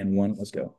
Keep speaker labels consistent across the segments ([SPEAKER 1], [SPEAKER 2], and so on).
[SPEAKER 1] and one. Let's go.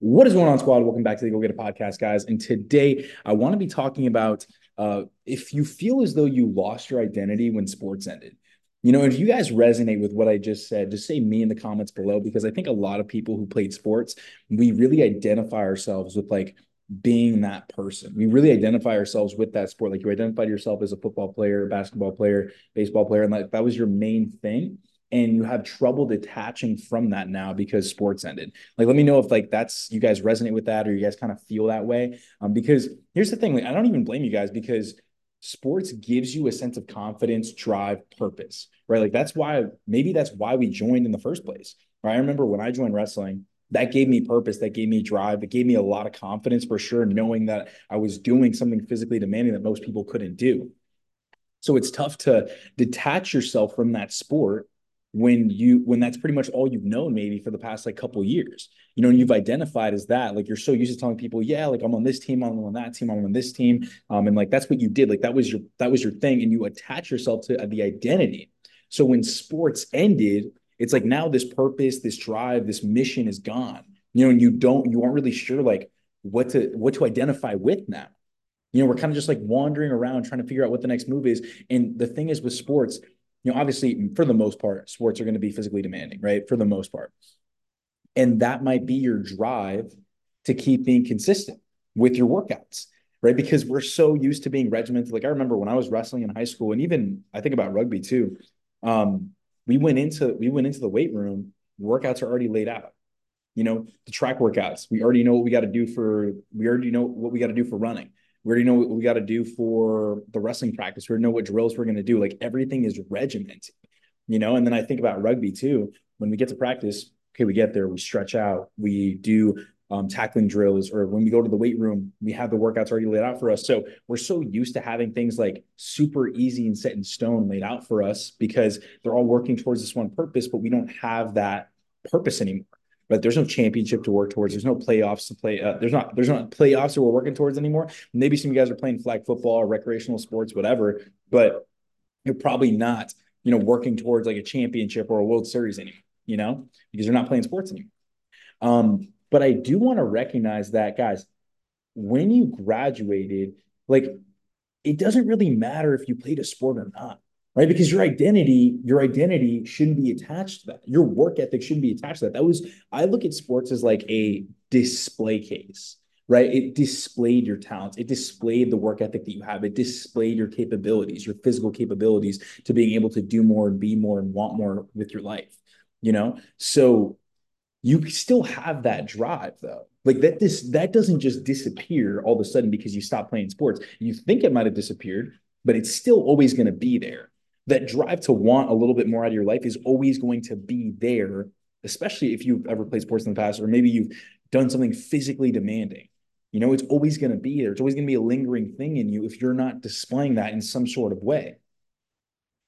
[SPEAKER 1] What is going on, squad? Welcome back to the Go Get a Podcast, guys. And today I want to be talking about uh, if you feel as though you lost your identity when sports ended. You know, if you guys resonate with what I just said, just say me in the comments below because I think a lot of people who played sports, we really identify ourselves with like being that person. We really identify ourselves with that sport. Like you identified yourself as a football player, basketball player, baseball player, and like that was your main thing and you have trouble detaching from that now because sports ended. Like, let me know if like that's you guys resonate with that or you guys kind of feel that way. Um, because here's the thing, like I don't even blame you guys because sports gives you a sense of confidence, drive, purpose, right? Like that's why maybe that's why we joined in the first place. Right. I remember when I joined wrestling, that gave me purpose, that gave me drive, it gave me a lot of confidence for sure, knowing that I was doing something physically demanding that most people couldn't do. So it's tough to detach yourself from that sport when you when that's pretty much all you've known maybe for the past like couple years. You know and you've identified as that like you're so used to telling people yeah like i'm on this team i'm on that team i'm on this team um and like that's what you did. Like that was your that was your thing and you attach yourself to the identity. So when sports ended it's like now this purpose this drive this mission is gone. You know and you don't you aren't really sure like what to what to identify with now. You know we're kind of just like wandering around trying to figure out what the next move is. And the thing is with sports you know, obviously, for the most part, sports are going to be physically demanding, right? For the most part. And that might be your drive to keep being consistent with your workouts, right? Because we're so used to being regimented. Like I remember when I was wrestling in high school, and even I think about rugby too. Um, we went into we went into the weight room. Workouts are already laid out. You know, the track workouts. We already know what we got to do for. We already know what we got to do for running. We already know what we got to do for the wrestling practice. We already know what drills we're going to do. Like everything is regimented, you know. And then I think about rugby too. When we get to practice, okay, we get there, we stretch out, we do um, tackling drills, or when we go to the weight room, we have the workouts already laid out for us. So we're so used to having things like super easy and set in stone laid out for us because they're all working towards this one purpose, but we don't have that purpose anymore but there's no championship to work towards. There's no playoffs to play. Uh, there's not there's not playoffs that we're working towards anymore. Maybe some of you guys are playing flag football or recreational sports, whatever, but you're probably not, you know, working towards like a championship or a World Series anymore, you know, because you're not playing sports anymore. Um, but I do want to recognize that, guys, when you graduated, like it doesn't really matter if you played a sport or not right? Because your identity, your identity shouldn't be attached to that. Your work ethic shouldn't be attached to that. That was, I look at sports as like a display case, right? It displayed your talents. It displayed the work ethic that you have. It displayed your capabilities, your physical capabilities to being able to do more and be more and want more with your life, you know? So you still have that drive though. Like that this that doesn't just disappear all of a sudden because you stop playing sports. You think it might have disappeared, but it's still always going to be there that drive to want a little bit more out of your life is always going to be there, especially if you've ever played sports in the past, or maybe you've done something physically demanding. You know, it's always going to be there. It's always going to be a lingering thing in you if you're not displaying that in some sort of way.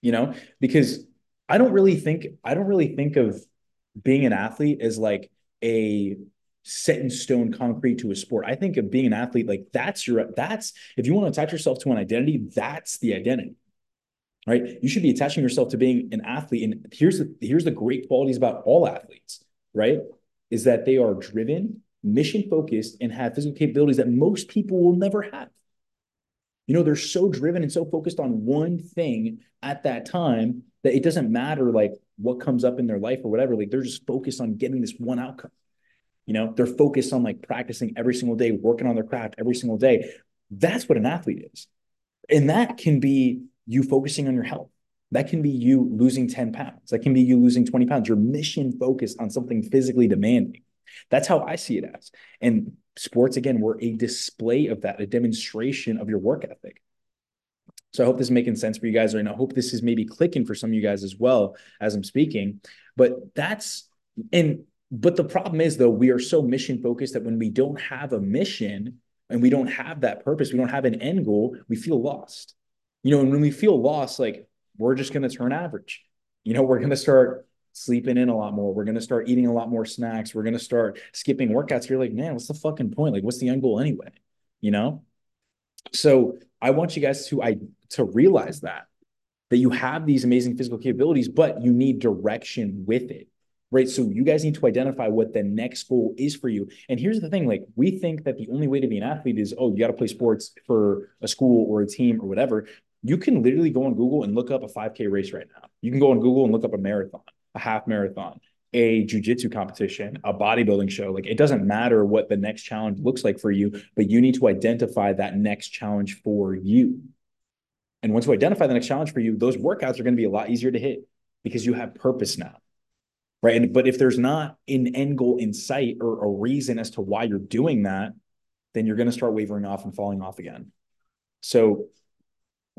[SPEAKER 1] You know, because I don't really think I don't really think of being an athlete as like a set in stone concrete to a sport. I think of being an athlete like that's your that's if you want to attach yourself to an identity, that's the identity right? You should be attaching yourself to being an athlete. And here's the here's the great qualities about all athletes, right? Is that they are driven, mission focused, and have physical capabilities that most people will never have. You know, they're so driven and so focused on one thing at that time that it doesn't matter like what comes up in their life or whatever. Like they're just focused on getting this one outcome. You know, they're focused on like practicing every single day, working on their craft every single day. That's what an athlete is. And that can be you focusing on your health. That can be you losing 10 pounds. That can be you losing 20 pounds. You're mission focused on something physically demanding. That's how I see it as. And sports, again, were a display of that, a demonstration of your work ethic. So I hope this is making sense for you guys, and I hope this is maybe clicking for some of you guys as well as I'm speaking. But that's and but the problem is though, we are so mission focused that when we don't have a mission and we don't have that purpose, we don't have an end goal, we feel lost. You know, and when we feel lost, like we're just going to turn average. You know, we're going to start sleeping in a lot more. We're going to start eating a lot more snacks. We're going to start skipping workouts. You're like, man, what's the fucking point? Like, what's the end goal anyway? You know? So I want you guys to I to realize that that you have these amazing physical capabilities, but you need direction with it. right? So you guys need to identify what the next goal is for you. And here's the thing like, we think that the only way to be an athlete is, oh, you got to play sports for a school or a team or whatever. You can literally go on Google and look up a 5K race right now. You can go on Google and look up a marathon, a half marathon, a jujitsu competition, a bodybuilding show. Like it doesn't matter what the next challenge looks like for you, but you need to identify that next challenge for you. And once you identify the next challenge for you, those workouts are going to be a lot easier to hit because you have purpose now right? And but if there's not an end goal in sight or a reason as to why you're doing that, then you're going to start wavering off and falling off again. So,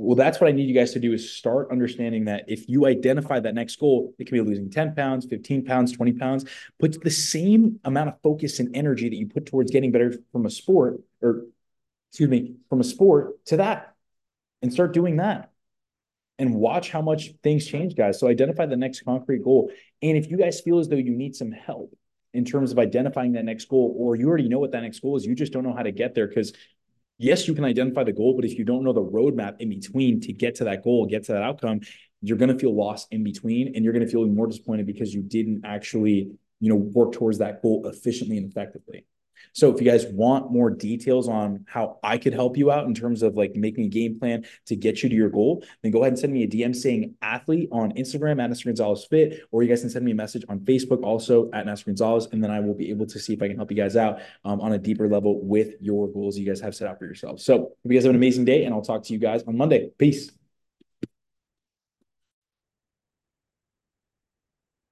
[SPEAKER 1] well, that's what I need you guys to do is start understanding that if you identify that next goal, it can be losing 10 pounds, 15 pounds, 20 pounds, put the same amount of focus and energy that you put towards getting better from a sport or excuse me, from a sport to that and start doing that and watch how much things change, guys. So identify the next concrete goal. And if you guys feel as though you need some help in terms of identifying that next goal, or you already know what that next goal is, you just don't know how to get there. Because yes, you can identify the goal, but if you don't know the roadmap in between to get to that goal, get to that outcome, you're going to feel lost in between and you're going to feel more disappointed because you didn't actually, you know, work towards that goal efficiently and effectively. So if you guys want more details on how I could help you out in terms of like making a game plan to get you to your goal, then go ahead and send me a DM saying athlete on Instagram at Nestor Gonzalez Fit, or you guys can send me a message on Facebook also at Nestor Gonzalez, and then I will be able to see if I can help you guys out um, on a deeper level with your goals you guys have set out for yourselves. So you guys have an amazing day, and I'll talk to you guys on Monday. Peace.